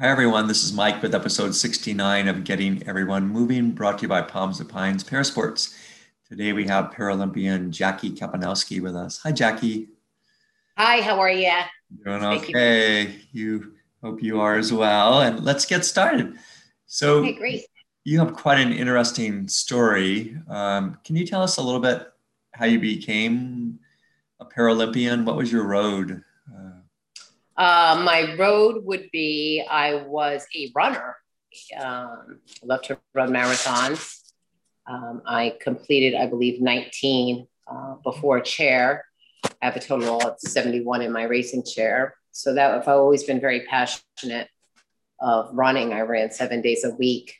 Hi, everyone. This is Mike with episode 69 of Getting Everyone Moving, brought to you by Palms of Pines Parasports. Today we have Paralympian Jackie Kapinowski with us. Hi, Jackie. Hi, how are you? Doing okay. You. hope you are as well. And let's get started. So, okay, great. You have quite an interesting story. Um, can you tell us a little bit how you became a Paralympian? What was your road? Uh, my road would be I was a runner. Um, I love to run marathons. Um, I completed, I believe, 19 uh, before chair. I have a total of 71 in my racing chair. So that I've always been very passionate of running. I ran seven days a week.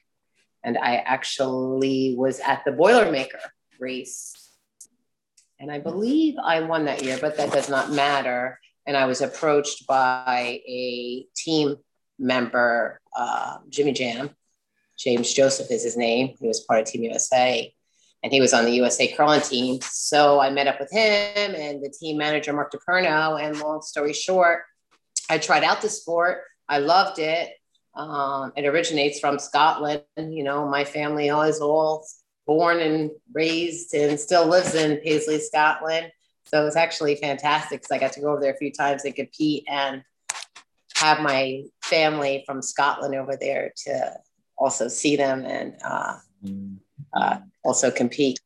And I actually was at the Boilermaker race. And I believe I won that year, but that does not matter and I was approached by a team member, uh, Jimmy Jam. James Joseph is his name. He was part of Team USA, and he was on the USA curling team. So I met up with him and the team manager, Mark DePerno. And long story short, I tried out the sport. I loved it. Um, it originates from Scotland. You know, my family is all born and raised and still lives in Paisley, Scotland. So it was actually fantastic because I got to go over there a few times and compete and have my family from Scotland over there to also see them and uh, mm. uh, also compete.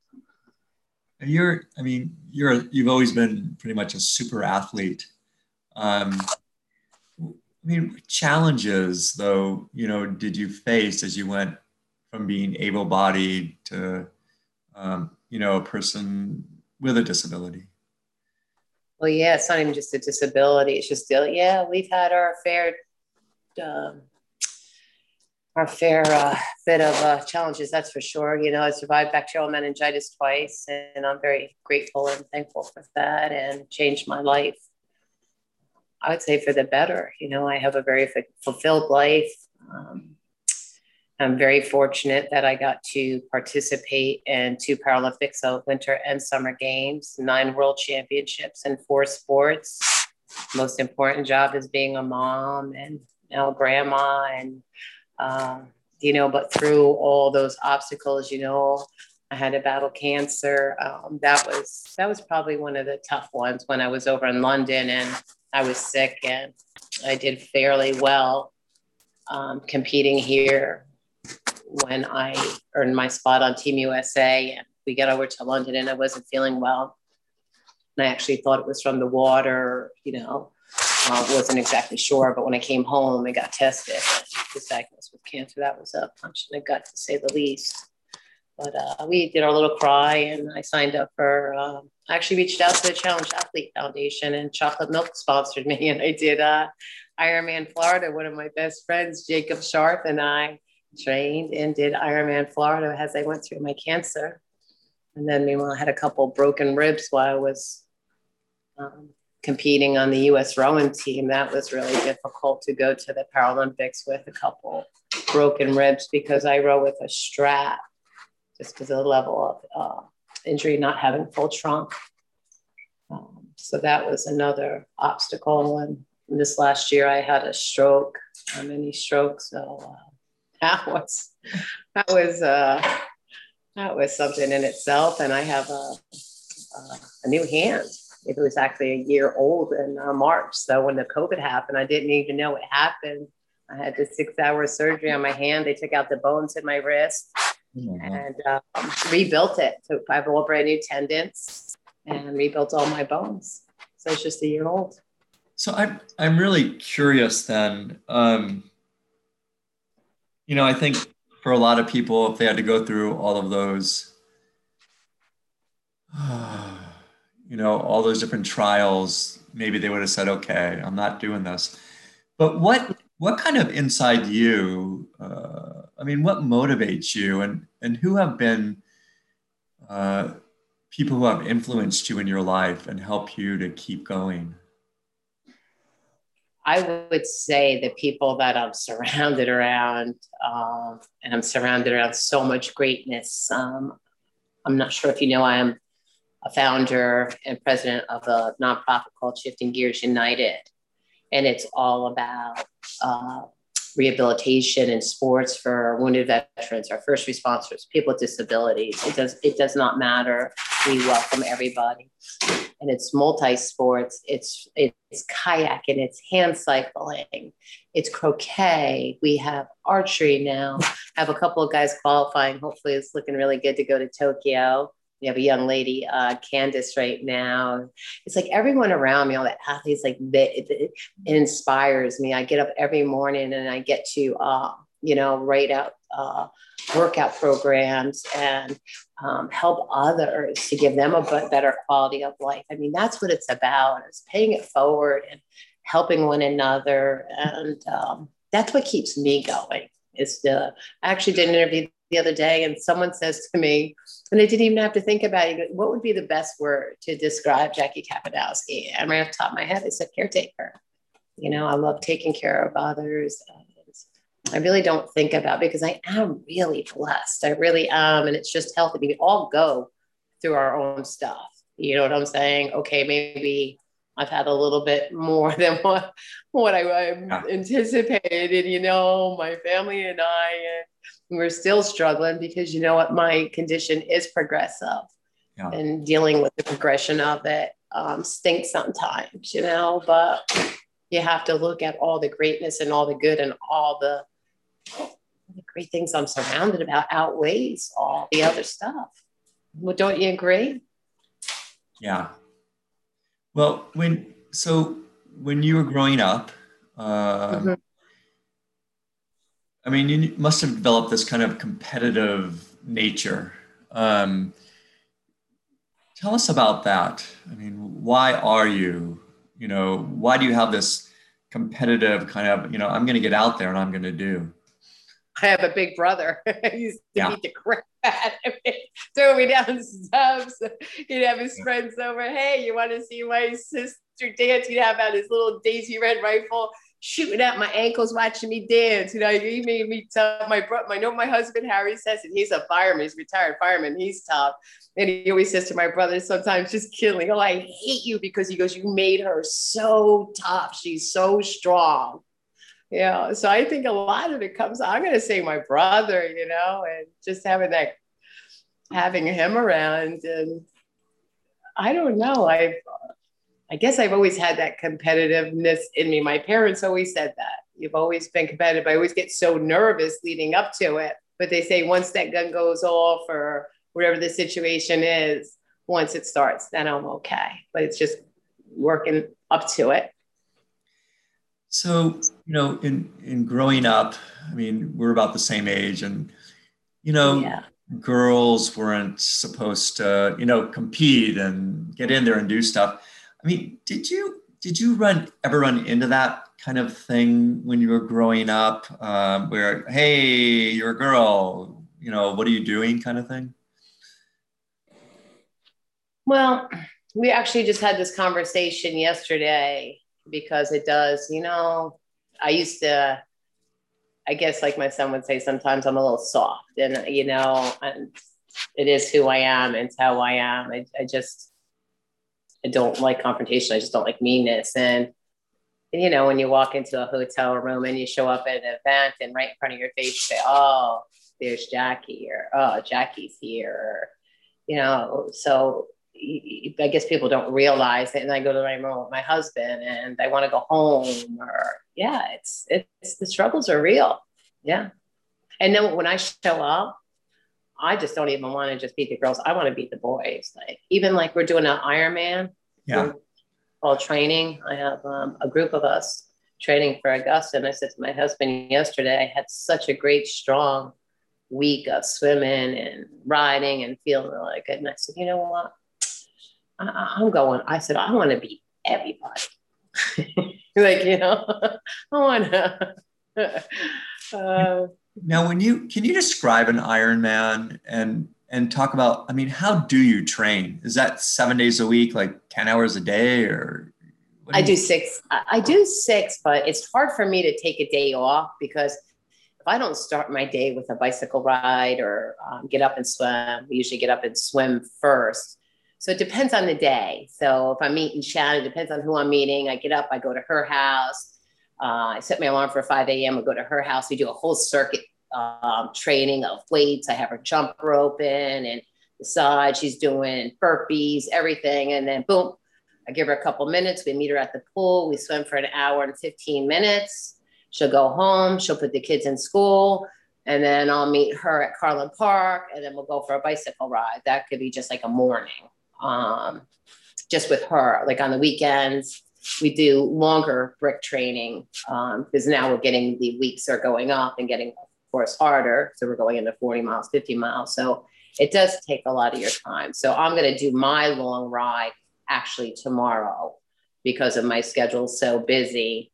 You're, I mean, you're, you've always been pretty much a super athlete. Um, I mean, challenges though, you know, did you face as you went from being able-bodied to, um, you know, a person with a disability? Well, yeah, it's not even just a disability. It's just, still, yeah, we've had our fair, um, our fair uh, bit of uh, challenges, that's for sure. You know, I survived bacterial meningitis twice, and I'm very grateful and thankful for that and changed my life. I would say for the better. You know, I have a very fulfilled life. Um, I'm very fortunate that I got to participate in two Paralympics, so Winter and Summer Games, nine World Championships, and four sports. Most important job is being a mom and now grandma, and uh, you know. But through all those obstacles, you know, I had to battle cancer. Um, that was that was probably one of the tough ones when I was over in London and I was sick, and I did fairly well um, competing here when I earned my spot on Team USA and we got over to London and I wasn't feeling well. And I actually thought it was from the water, you know, uh, wasn't exactly sure. But when I came home and got tested, I was diagnosed with cancer. That was a punch in the gut, to say the least. But uh, we did our little cry, and I signed up for. Uh, I actually reached out to the Challenge Athlete Foundation, and Chocolate Milk sponsored me, and I did uh, Ironman Florida. One of my best friends, Jacob Sharp, and I trained and did Ironman Florida as I went through my cancer. And then, meanwhile, I had a couple broken ribs while I was um, competing on the US rowing team. That was really difficult to go to the Paralympics with a couple broken ribs because I row with a strap just because of the level of uh, injury, not having full trunk. Um, so that was another obstacle. And this last year, I had a stroke, a mini stroke. So, uh, that was that was uh, that was something in itself. And I have a, a, a new hand. It was actually a year old in uh, March. So when the COVID happened, I didn't even know it happened. I had the six hour surgery on my hand. They took out the bones in my wrist mm-hmm. and um, rebuilt it. So I have all brand new tendons and rebuilt all my bones. So it's just a year old. So I'm, I'm really curious then. Um, you know, I think for a lot of people, if they had to go through all of those, you know, all those different trials, maybe they would have said, "Okay, I'm not doing this." But what what kind of inside you? Uh, I mean, what motivates you, and and who have been uh, people who have influenced you in your life and help you to keep going? I would say the people that I'm surrounded around, um, and I'm surrounded around so much greatness. Um, I'm not sure if you know, I am a founder and president of a nonprofit called Shifting Gears United. And it's all about uh, rehabilitation and sports for wounded veterans, our first responders, people with disabilities. It does it does not matter. We welcome everybody, and it's multi sports. It's it's kayaking, it's hand cycling, it's croquet. We have archery now. I have a couple of guys qualifying. Hopefully, it's looking really good to go to Tokyo we have a young lady, uh, Candace, right now. It's like everyone around me, all the athletes, like it, it, inspires me. I get up every morning and I get to, uh, you know, write out uh, workout programs and um, help others to give them a better quality of life. I mean, that's what it's about. It's paying it forward and helping one another, and um, that's what keeps me going. Is the I actually did an interview the other day and someone says to me, and I didn't even have to think about it, what would be the best word to describe Jackie Kapinowski? And right off the top of my head, I said caretaker. You know, I love taking care of others. I really don't think about because I am really blessed. I really am. And it's just healthy. We all go through our own stuff. You know what I'm saying? Okay, maybe I've had a little bit more than what what I, I anticipated. You know, my family and I, and we're still struggling because you know what, my condition is progressive, yeah. and dealing with the progression of it um, stinks sometimes. You know, but you have to look at all the greatness and all the good and all the, the great things I'm surrounded about outweighs all the other stuff. Well, don't you agree? Yeah, well, when so when you were growing up, uh, mm-hmm. I mean, you must have developed this kind of competitive nature. Um, tell us about that. I mean, why are you? You know, why do you have this competitive kind of? You know, I'm going to get out there and I'm going to do. I have a big brother. he used to yeah. beat the crap out of me, throw me down steps. He'd have his friends over. Hey, you want to see my sister dance? He'd have out his little Daisy Red rifle shooting at my ankles, watching me dance. You know, he made me tough. my brother, I know my husband Harry says it. He's a fireman, he's a retired fireman, he's tough. And he always says to my brother, sometimes just killing, oh, I hate you because he goes, You made her so tough. She's so strong yeah so i think a lot of it comes i'm going to say my brother you know and just having that having him around and i don't know i've i guess i've always had that competitiveness in me. My parents always said that. You've always been competitive. I always get so nervous leading up to it but they say once that gun goes off or whatever the situation is once it starts then i'm okay but it's just working up to it so, you know, in in growing up, I mean, we're about the same age, and you know, yeah. girls weren't supposed to, you know, compete and get in there and do stuff. I mean, did you did you run ever run into that kind of thing when you were growing up, um, where hey, you're a girl, you know, what are you doing, kind of thing? Well, we actually just had this conversation yesterday because it does, you know, I used to, I guess, like my son would say, sometimes I'm a little soft and, you know, it is who I am. It's how I am. I, I just, I don't like confrontation. I just don't like meanness. And, and, you know, when you walk into a hotel room and you show up at an event and right in front of your face, you say, oh, there's Jackie or, oh, Jackie's here. Or, you know, so I guess people don't realize it. And I go to my room with my husband and I want to go home or yeah, it's, it's, the struggles are real. Yeah. And then when I show up, I just don't even want to just beat the girls. I want to beat the boys. Like even like we're doing an Ironman. Yeah. All training. I have um, a group of us training for Augusta. And I said to my husband yesterday, I had such a great, strong week of swimming and riding and feeling really good. And I said, you know what? I, am going. I said, I want to beat everybody. like, you know, I want to. Uh, now, when you can you describe an Ironman and and talk about? I mean, how do you train? Is that seven days a week, like ten hours a day, or? Do I do six. I do six, but it's hard for me to take a day off because if I don't start my day with a bicycle ride or um, get up and swim, we usually get up and swim first. So it depends on the day. So if I'm meeting Shannon, it depends on who I'm meeting. I get up, I go to her house. Uh, I set my alarm for 5 a.m. I go to her house. We do a whole circuit um, training of weights. I have her jump rope in and the side. She's doing burpees, everything. And then boom, I give her a couple minutes. We meet her at the pool. We swim for an hour and 15 minutes. She'll go home. She'll put the kids in school. And then I'll meet her at Carlin Park. And then we'll go for a bicycle ride. That could be just like a morning, um, just with her. Like on the weekends, we do longer brick training because um, now we're getting the weeks are going up and getting, of course, harder. So we're going into 40 miles, 50 miles. So it does take a lot of your time. So I'm going to do my long ride actually tomorrow because of my schedule so busy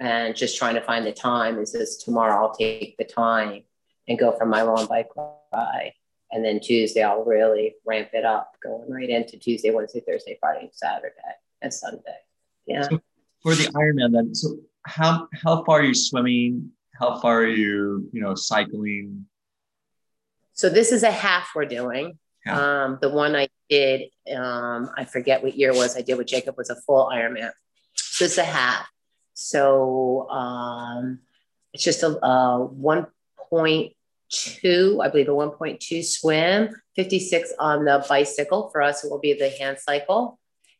and just trying to find the time is this tomorrow I'll take the time and go for my long bike ride. And then Tuesday I'll really ramp it up, going right into Tuesday, Wednesday, Thursday, Friday, Saturday, and Sunday. Yeah. So for the Ironman then, so how how far are you swimming? How far are you, you know, cycling? So this is a half we're doing. Yeah. Um, the one I did, um, I forget what year was I did with Jacob was a full Ironman. So it's a half. So um, it's just a, a 1.2, I believe a 1.2 swim, 56 on the bicycle. For us, it will be the hand cycle.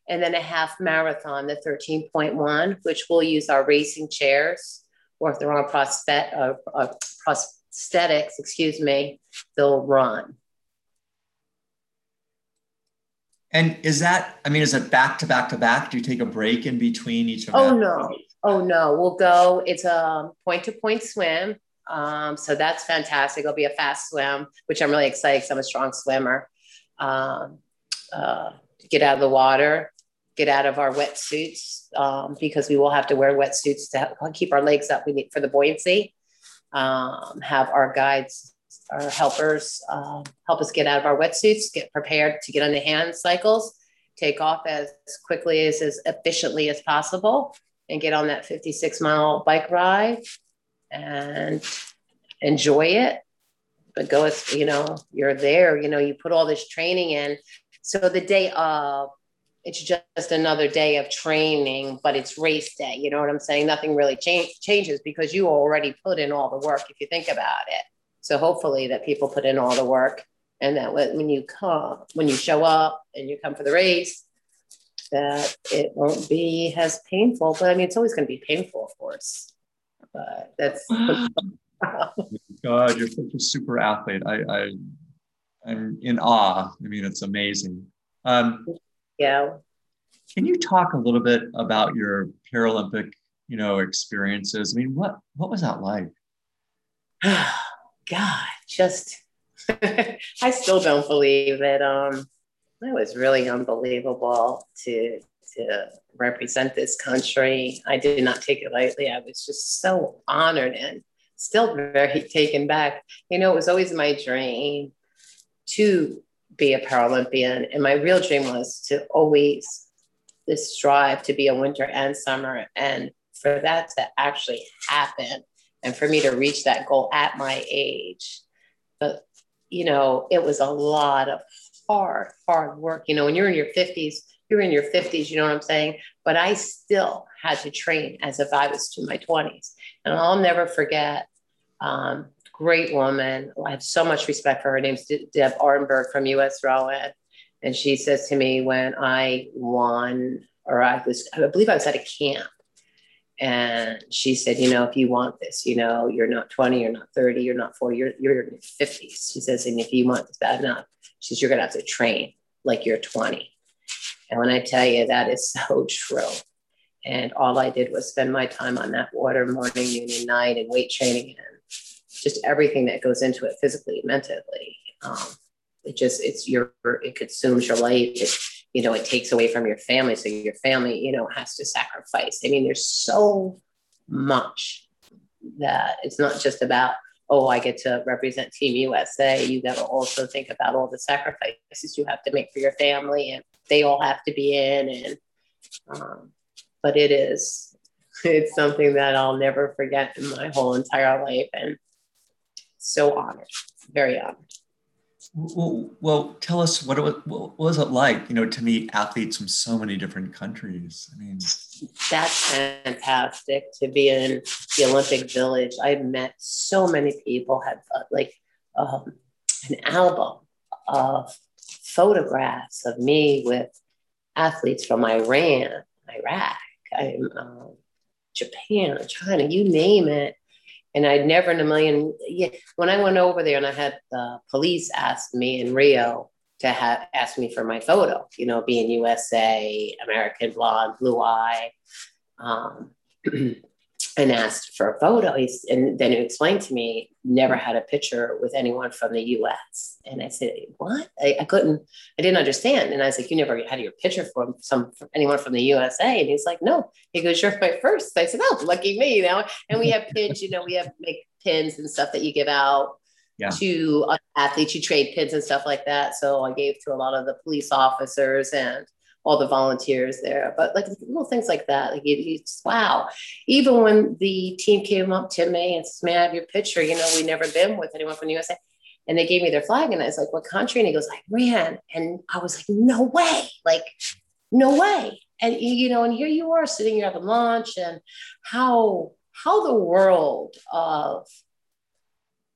And then a half marathon, the 13.1, which we'll use our racing chairs, or if they're on uh, uh, prosthetics, excuse me, they'll run. And is that, I mean, is it back to back to back? Do you take a break in between each of Oh, no. Oh, no. We'll go, it's a point to point swim. Um, so that's fantastic. It'll be a fast swim, which I'm really excited because I'm a strong swimmer. Um, uh, get out of the water, get out of our wetsuits um, because we will have to wear wetsuits to keep our legs up. We need for the buoyancy. Um, have our guides our helpers um, help us get out of our wetsuits, get prepared to get on the hand cycles, take off as quickly as as efficiently as possible, and get on that 56 mile bike ride and enjoy it. But go as you know, you're there. You know, you put all this training in. So the day of, it's just another day of training, but it's race day. You know what I'm saying? Nothing really change, changes because you already put in all the work. If you think about it. So hopefully that people put in all the work and that when you come, when you show up and you come for the race, that it won't be as painful. But I mean, it's always going to be painful, of course. But that's. God, you're such a super athlete. I, I, I'm in awe. I mean, it's amazing. Um, yeah. Can you talk a little bit about your Paralympic, you know, experiences? I mean, what what was that like? God, just I still don't believe it. Um, it was really unbelievable to to represent this country. I did not take it lightly. I was just so honored and still very taken back. You know, it was always my dream to be a Paralympian, and my real dream was to always this strive to be a winter and summer, and for that to actually happen and for me to reach that goal at my age. But, you know, it was a lot of hard, hard work. You know, when you're in your 50s, you're in your 50s, you know what I'm saying? But I still had to train as if I was to my 20s. And I'll never forget, um, great woman. I have so much respect for her. Her name's Deb Ardenberg from US Rowing. And she says to me when I won, or I was, I believe I was at a camp and she said, you know, if you want this, you know, you're not 20, you're not 30, you're not 40, you're, you're in your 50s. She says, and if you want this bad enough, she says, you're going to have to train like you're 20. And when I tell you that is so true. And all I did was spend my time on that water morning, noon, and night and weight training and just everything that goes into it physically, mentally. Um, it just, it's your, it consumes your life. It, you know, it takes away from your family. So your family, you know, has to sacrifice. I mean, there's so much that it's not just about, oh, I get to represent Team USA. You got to also think about all the sacrifices you have to make for your family, and they all have to be in. And, um, but it is, it's something that I'll never forget in my whole entire life. And so honored, very honored. Well, well, tell us what, it, was, what was it like, you know, to meet athletes from so many different countries? I mean, that's fantastic to be in the Olympic Village. I met so many people, had like um, an album of photographs of me with athletes from Iran, Iraq, um, Japan, China, you name it. And I'd never in a million, yeah, when I went over there and I had the police ask me in Rio to have asked me for my photo, you know, being USA, American blonde, blue eye. Um, and asked for a photo. He's, and then he explained to me, never had a picture with anyone from the US. And I said, what? I, I, couldn't, I didn't understand. And I was like, you never had your picture from some, from anyone from the USA. And he's like, no, he goes, you're my first. I said, oh, lucky me, you know? And we have pins, you know, we have make pins and stuff that you give out yeah. to athletes, you trade pins and stuff like that. So I gave to a lot of the police officers and all the volunteers there. But like little things like that, like you, you just, wow. Even when the team came up to me and said, "May I have your picture?" You know, we never been with anyone from the USA, and they gave me their flag, and I was like, "What country?" And he goes, "Iran," and I was like, "No way!" Like, no way. And you know, and here you are sitting here having lunch, and how how the world of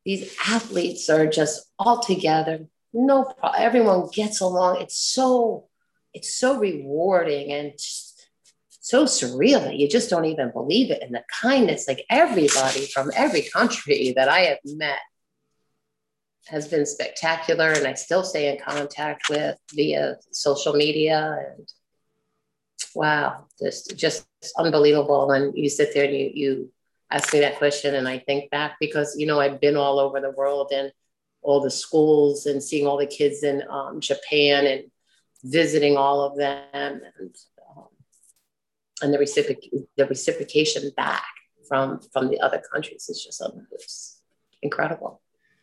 these athletes are just all together. No, problem. everyone gets along. It's so it's so rewarding and so surreal that you just don't even believe it. And the kindness, like everybody from every country that I have met has been spectacular. And I still stay in contact with via social media and wow, just just unbelievable. And you sit there and you you ask me that question and I think back because you know I've been all over the world and all the schools and seeing all the kids in um, Japan and visiting all of them and um, and the, reciproc- the reciprocation back from from the other countries is just it's incredible.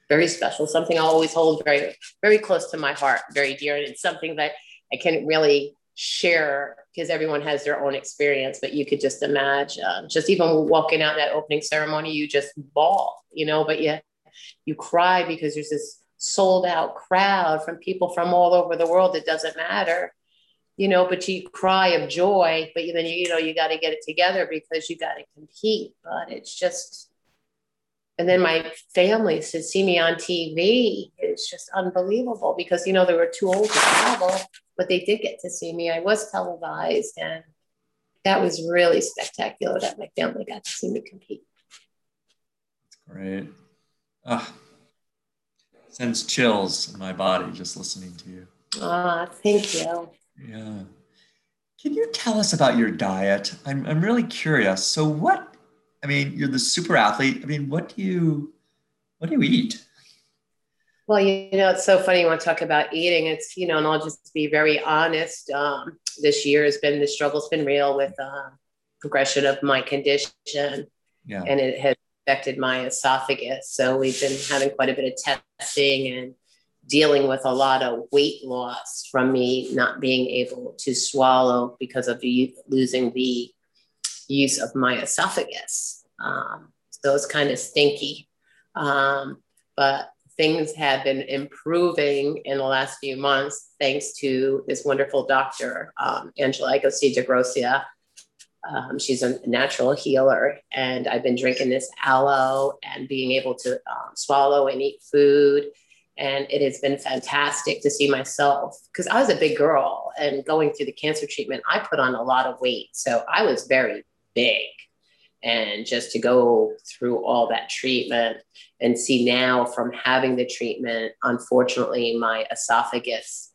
Very special something i always hold very very close to my heart very dear and it's something that i can really share because everyone has their own experience but you could just imagine just even walking out that opening ceremony you just bawl you know but yeah you cry because there's this sold out crowd from people from all over the world. It doesn't matter, you know, but you cry of joy, but then you, you know, you got to get it together because you got to compete. But it's just, and then my family to see me on TV is just unbelievable because, you know, they were too old to travel, but they did get to see me. I was televised and that was really spectacular that my family got to see me compete. That's great. Oh, sends chills in my body just listening to you. Ah, thank you. Yeah. Can you tell us about your diet? I'm, I'm really curious. So what, I mean, you're the super athlete. I mean, what do you, what do you eat? Well, you know, it's so funny you want to talk about eating. It's, you know, and I'll just be very honest. Um, this year has been, the struggle's been real with uh, progression of my condition. Yeah. And it has affected my esophagus. So we've been having quite a bit of testing and dealing with a lot of weight loss from me not being able to swallow because of the, losing the use of my esophagus. Um, so it's kind of stinky. Um, but things have been improving in the last few months thanks to this wonderful doctor, um, Angela Agostino um, she's a natural healer, and I've been drinking this aloe and being able to um, swallow and eat food. And it has been fantastic to see myself because I was a big girl and going through the cancer treatment, I put on a lot of weight. So I was very big. And just to go through all that treatment and see now from having the treatment, unfortunately, my esophagus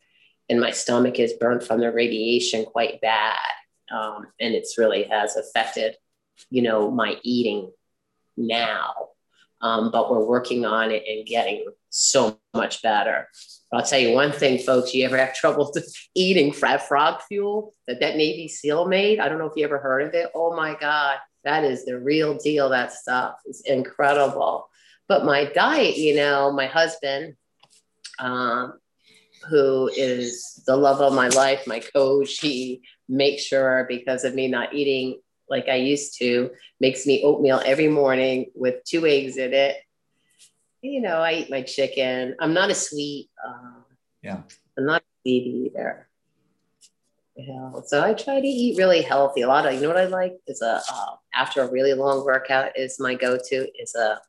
and my stomach is burnt from the radiation quite bad um, and it's really has affected you know my eating now. Um, but we're working on it and getting so much better. I'll tell you one thing folks you ever have trouble eating frog fuel? That that navy seal made i don't know if you ever heard of it. Oh my god that is the real deal that stuff. Is incredible. But my diet you know my husband um, who is the love of my life, my coach. He makes sure because of me not eating like I used to, makes me oatmeal every morning with two eggs in it. you know, I eat my chicken. I'm not a sweet. Uh, yeah. I'm not a sweet eater. Yeah. so I try to eat really healthy. A lot of, you know what I like is a, uh, after a really long workout is my go-to is a,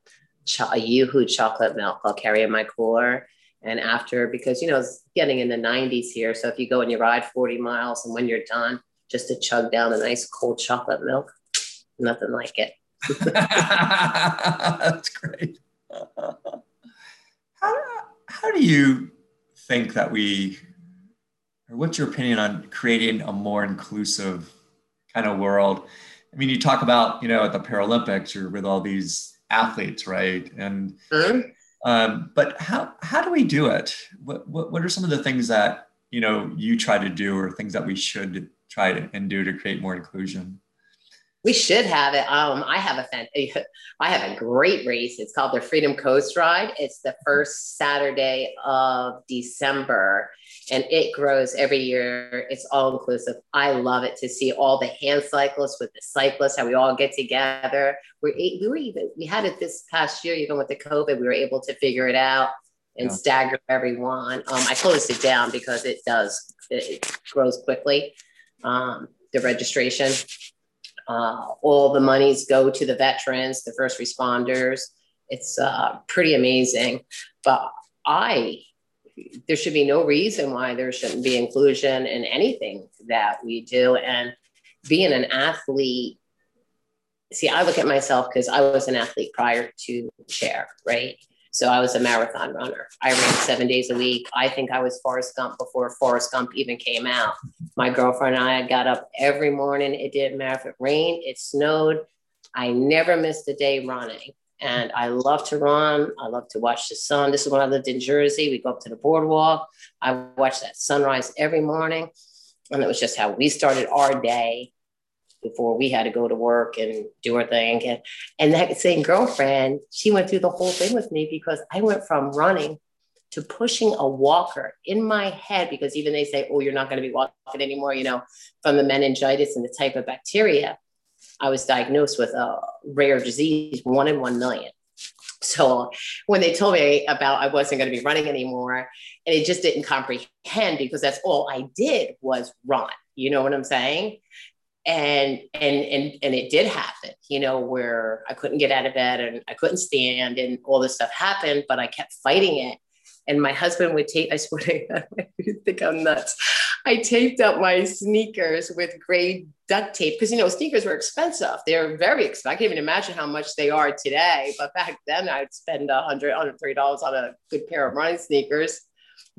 cho- a Yoo-hoo chocolate milk. I'll carry in my cooler. And after, because, you know, it's getting in the 90s here. So if you go and you ride 40 miles and when you're done, just to chug down a nice cold chocolate milk, nothing like it. That's great. How, how do you think that we, or what's your opinion on creating a more inclusive kind of world? I mean, you talk about, you know, at the Paralympics, you're with all these athletes, right? And, mm-hmm. Um, but how, how do we do it? What, what, what are some of the things that, you know, you try to do or things that we should try to, and do to create more inclusion? We should have it. Um, I have a I have a great race. It's called the Freedom Coast Ride. It's the first Saturday of December, and it grows every year. It's all inclusive. I love it to see all the hand cyclists with the cyclists, how we all get together. We're we were even we had it this past year, even with the COVID, we were able to figure it out and yeah. stagger everyone. Um, I closed it down because it does it, it grows quickly. Um, the registration uh, all the monies go to the veterans, the first responders. It's uh, pretty amazing. But I, there should be no reason why there shouldn't be inclusion in anything that we do. And being an athlete, see, I look at myself because I was an athlete prior to chair, right? So I was a marathon runner. I ran seven days a week. I think I was Forrest Gump before Forrest Gump even came out. My girlfriend and I got up every morning. It didn't matter if it rained, it snowed. I never missed a day running. And I love to run. I love to watch the sun. This is when I lived in Jersey. We go up to the boardwalk. I watch that sunrise every morning. And it was just how we started our day before we had to go to work and do our thing. And, and that same girlfriend, she went through the whole thing with me because I went from running to pushing a walker in my head because even they say, oh, you're not going to be walking anymore, you know, from the meningitis and the type of bacteria. I was diagnosed with a rare disease, one in one million. So when they told me about I wasn't going to be running anymore, and it just didn't comprehend because that's all I did was run. You know what I'm saying? And and and and it did happen you know where i couldn't get out of bed and i couldn't stand and all this stuff happened but i kept fighting it. And my husband would take i swear to God, I think i'm nuts. I taped up my sneakers with gray duct tape because you know sneakers were expensive. They're very expensive. I can't even imagine how much they are today but back then i'd spend a hundred hundred three dollars on a good pair of running sneakers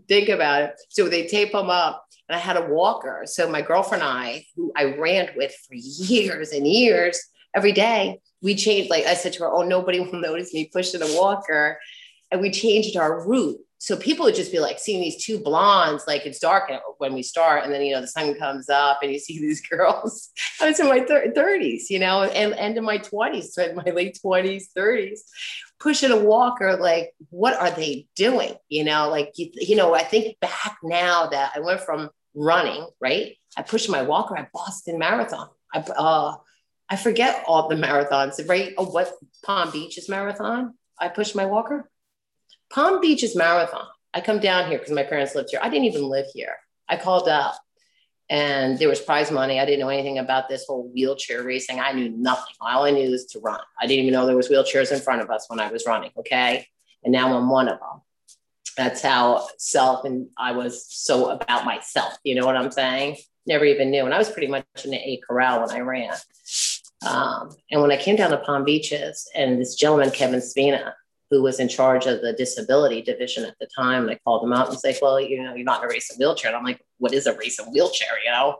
think about it so they tape them up and I had a walker. So my girlfriend and I, who I ran with for years and years, every day we changed. Like I said to her, "Oh, nobody will notice me pushing a walker," and we changed our route. So people would just be like seeing these two blondes, like it's dark when we start, and then you know the sun comes up, and you see these girls. I was in my thirties, you know, and end of my twenties, so in my late twenties, thirties, pushing a walker like what are they doing you know like you, you know i think back now that i went from running, right? I pushed my walker at Boston Marathon. I, uh, I forget all the marathons, right? Oh, what Palm Beach's marathon? I pushed my walker. Palm Beach's marathon. I come down here because my parents lived here. I didn't even live here. I called up and there was prize money. I didn't know anything about this whole wheelchair racing. I knew nothing. All I knew was to run. I didn't even know there was wheelchairs in front of us when I was running. Okay. And now I'm one of them that's how self and I was so about myself. You know what I'm saying? Never even knew. And I was pretty much in the A corral when I ran. Um, and when I came down to Palm Beaches, and this gentleman, Kevin Spina, who was in charge of the disability division at the time, I called him out and said, Well, you know, you're not in a race in wheelchair. And I'm like, What is a race in wheelchair? You know?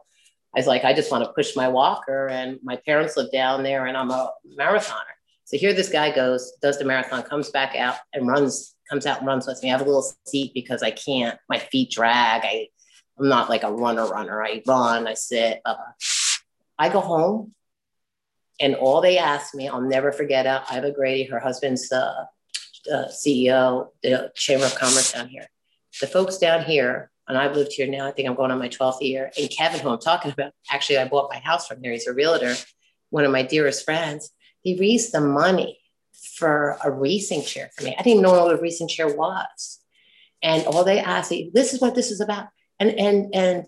I was like, I just want to push my walker. And my parents live down there, and I'm a marathoner. So here this guy goes, does the marathon, comes back out and runs comes out and runs with me. I have a little seat because I can't, my feet drag. I, I'm not like a runner runner. I run, I sit. Uh, I go home and all they ask me, I'll never forget it. Iva Grady, her husband's uh, uh, CEO, the Chamber of Commerce down here. The folks down here, and I've lived here now, I think I'm going on my 12th year. And Kevin, who I'm talking about, actually, I bought my house from here. He's a realtor, one of my dearest friends. He raised the money for a racing chair for me. I didn't know what a racing chair was. And all they asked me, this is what this is about. And and and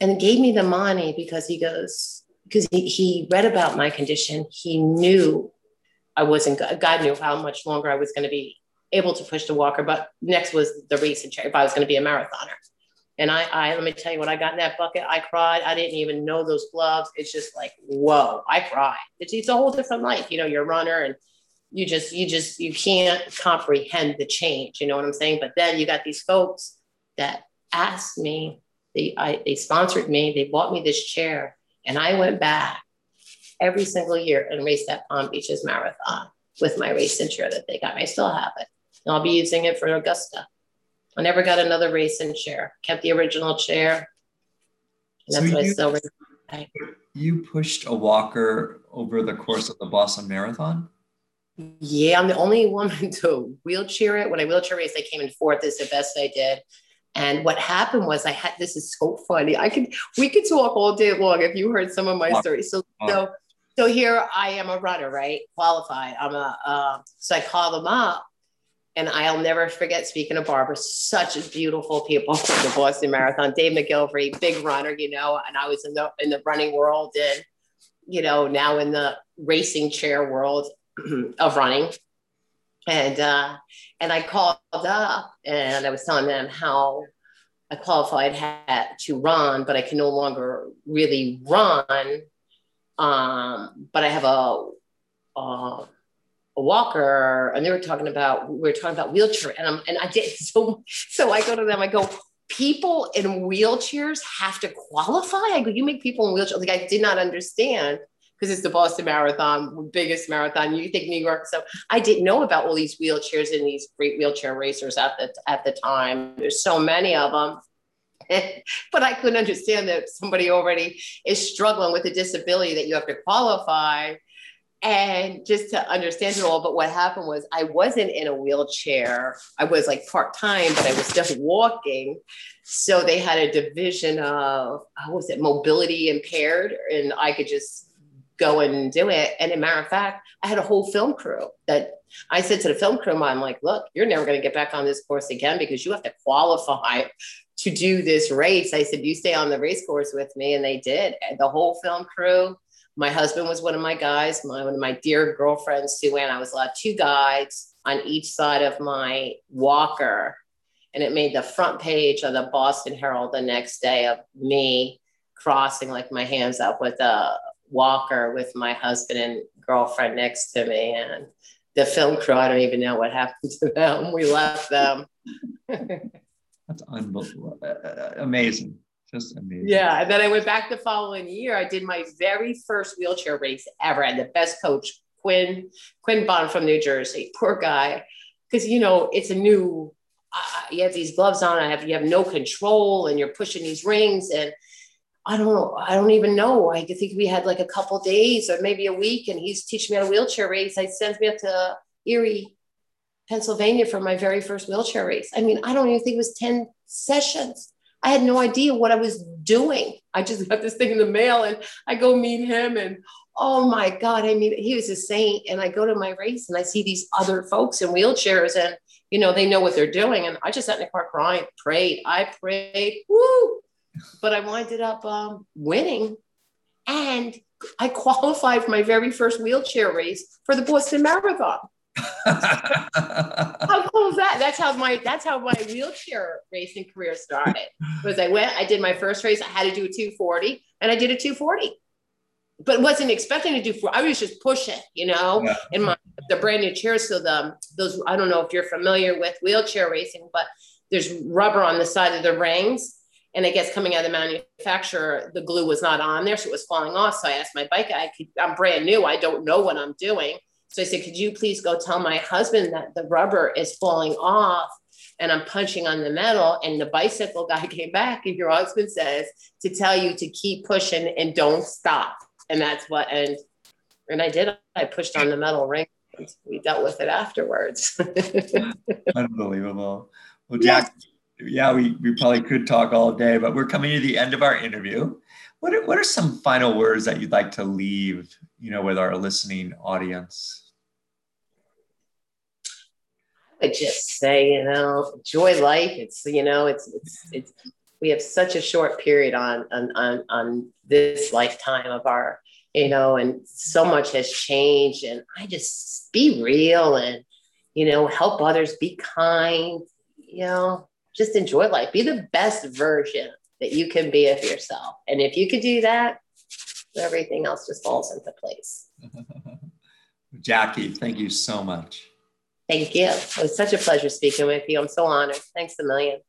and gave me the money because he goes, because he, he read about my condition. He knew I wasn't God knew how much longer I was going to be able to push the walker. But next was the racing chair if I was going to be a marathoner. And I, I let me tell you, when I got in that bucket, I cried. I didn't even know those gloves. It's just like, whoa, I cried. It's, it's a whole different life. You know, you're a runner and you just, you just, you can't comprehend the change. You know what I'm saying? But then you got these folks that asked me, they, I, they sponsored me, they bought me this chair, and I went back every single year and raced that Palm Beaches Marathon with my racing chair that they got me. I still have it. And I'll be using it for Augusta. I never got another racing chair. Kept the original chair. And that's so what you, I still You pushed a walker over the course of the Boston Marathon? Yeah, I'm the only woman to wheelchair it. When I wheelchair raced, I came in fourth. Is the best I did. And what happened was I had this is so funny. I could we could talk all day long if you heard some of my stories. So so so here I am a runner, right? Qualified. I'm a uh, so I call them up and I'll never forget speaking to Barbara, such beautiful people from the Boston Marathon. Dave McGillivray, big runner, you know, and I was in the in the running world and you know now in the racing chair world of running. And uh, and I called up and I was telling them how I qualified had to run, but I can no longer really run. Um, but I have a, a a walker and they were talking about we were talking about wheelchair and I'm and I did. So so I go to them I go people in wheelchairs have to qualify? I go you make people in wheelchairs. Like I did not understand because it's the Boston Marathon biggest marathon you think New York. So I didn't know about all these wheelchairs and these great wheelchair racers at the at the time. There's so many of them but I couldn't understand that somebody already is struggling with a disability that you have to qualify and just to understand it all. But what happened was I wasn't in a wheelchair. I was like part time, but I was just walking. So they had a division of uh, how was it mobility impaired, and I could just go and do it. And a matter of fact, I had a whole film crew that I said to the film crew, I'm like, look, you're never going to get back on this course again because you have to qualify to do this race. I said, you stay on the race course with me. And they did. The whole film crew, my husband was one of my guys, my, one of my dear girlfriends, Sue Ann. I was allowed two guides on each side of my walker. And it made the front page of the Boston Herald the next day of me crossing like my hands up with a walker with my husband and girlfriend next to me. And the film crew, I don't even know what happened to them. We left them. That's unbelievable. Uh, uh, amazing. Just amazing. Yeah. And then I went back the following year. I did my very first wheelchair race ever. I had the best coach, Quinn, Quinn Bond from New Jersey. Poor guy. Because, you know, it's a new, uh, you have these gloves on, I have, you have no control and you're pushing these rings. And I don't know, I don't even know. I think we had like a couple days or maybe a week and he's teaching me how to wheelchair race. He sends me up to Erie, Pennsylvania for my very first wheelchair race. I mean, I don't even think it was 10 sessions. I had no idea what I was doing. I just got this thing in the mail and I go meet him and oh my God, I mean, he was a saint. And I go to my race and I see these other folks in wheelchairs and, you know, they know what they're doing. And I just sat in the car crying, prayed, I prayed, woo. But I winded up um, winning. And I qualified for my very first wheelchair race for the Boston Marathon how cool is that? That's how my that's how my wheelchair racing career started. Was I went, I did my first race, I had to do a 240, and I did a 240. But wasn't expecting to do four. I was just pushing, you know, yeah. in my the brand new chair. So the those I don't know if you're familiar with wheelchair racing, but there's rubber on the side of the rings. And I guess coming out of the manufacturer, the glue was not on there, so it was falling off. So I asked my bike, I could, I'm brand new, I don't know what I'm doing. So I said, could you please go tell my husband that the rubber is falling off and I'm punching on the metal. And the bicycle guy came back, and your husband says to tell you to keep pushing and don't stop. And that's what, and and I did. I pushed on the metal ring. We dealt with it afterwards. Unbelievable. Well, Jack, yeah. yeah, we, we probably could talk all day, but we're coming to the end of our interview. What are, what are some final words that you'd like to leave, you know, with our listening audience? Would just say, you know, enjoy life. It's, you know, it's, it's, it's, we have such a short period on, on, on, on this lifetime of our, you know, and so much has changed. And I just be real and, you know, help others, be kind, you know, just enjoy life, be the best version that you can be of yourself. And if you could do that, everything else just falls into place. Jackie, thank you so much. Thank you. It was such a pleasure speaking with you. I'm so honored. Thanks a million.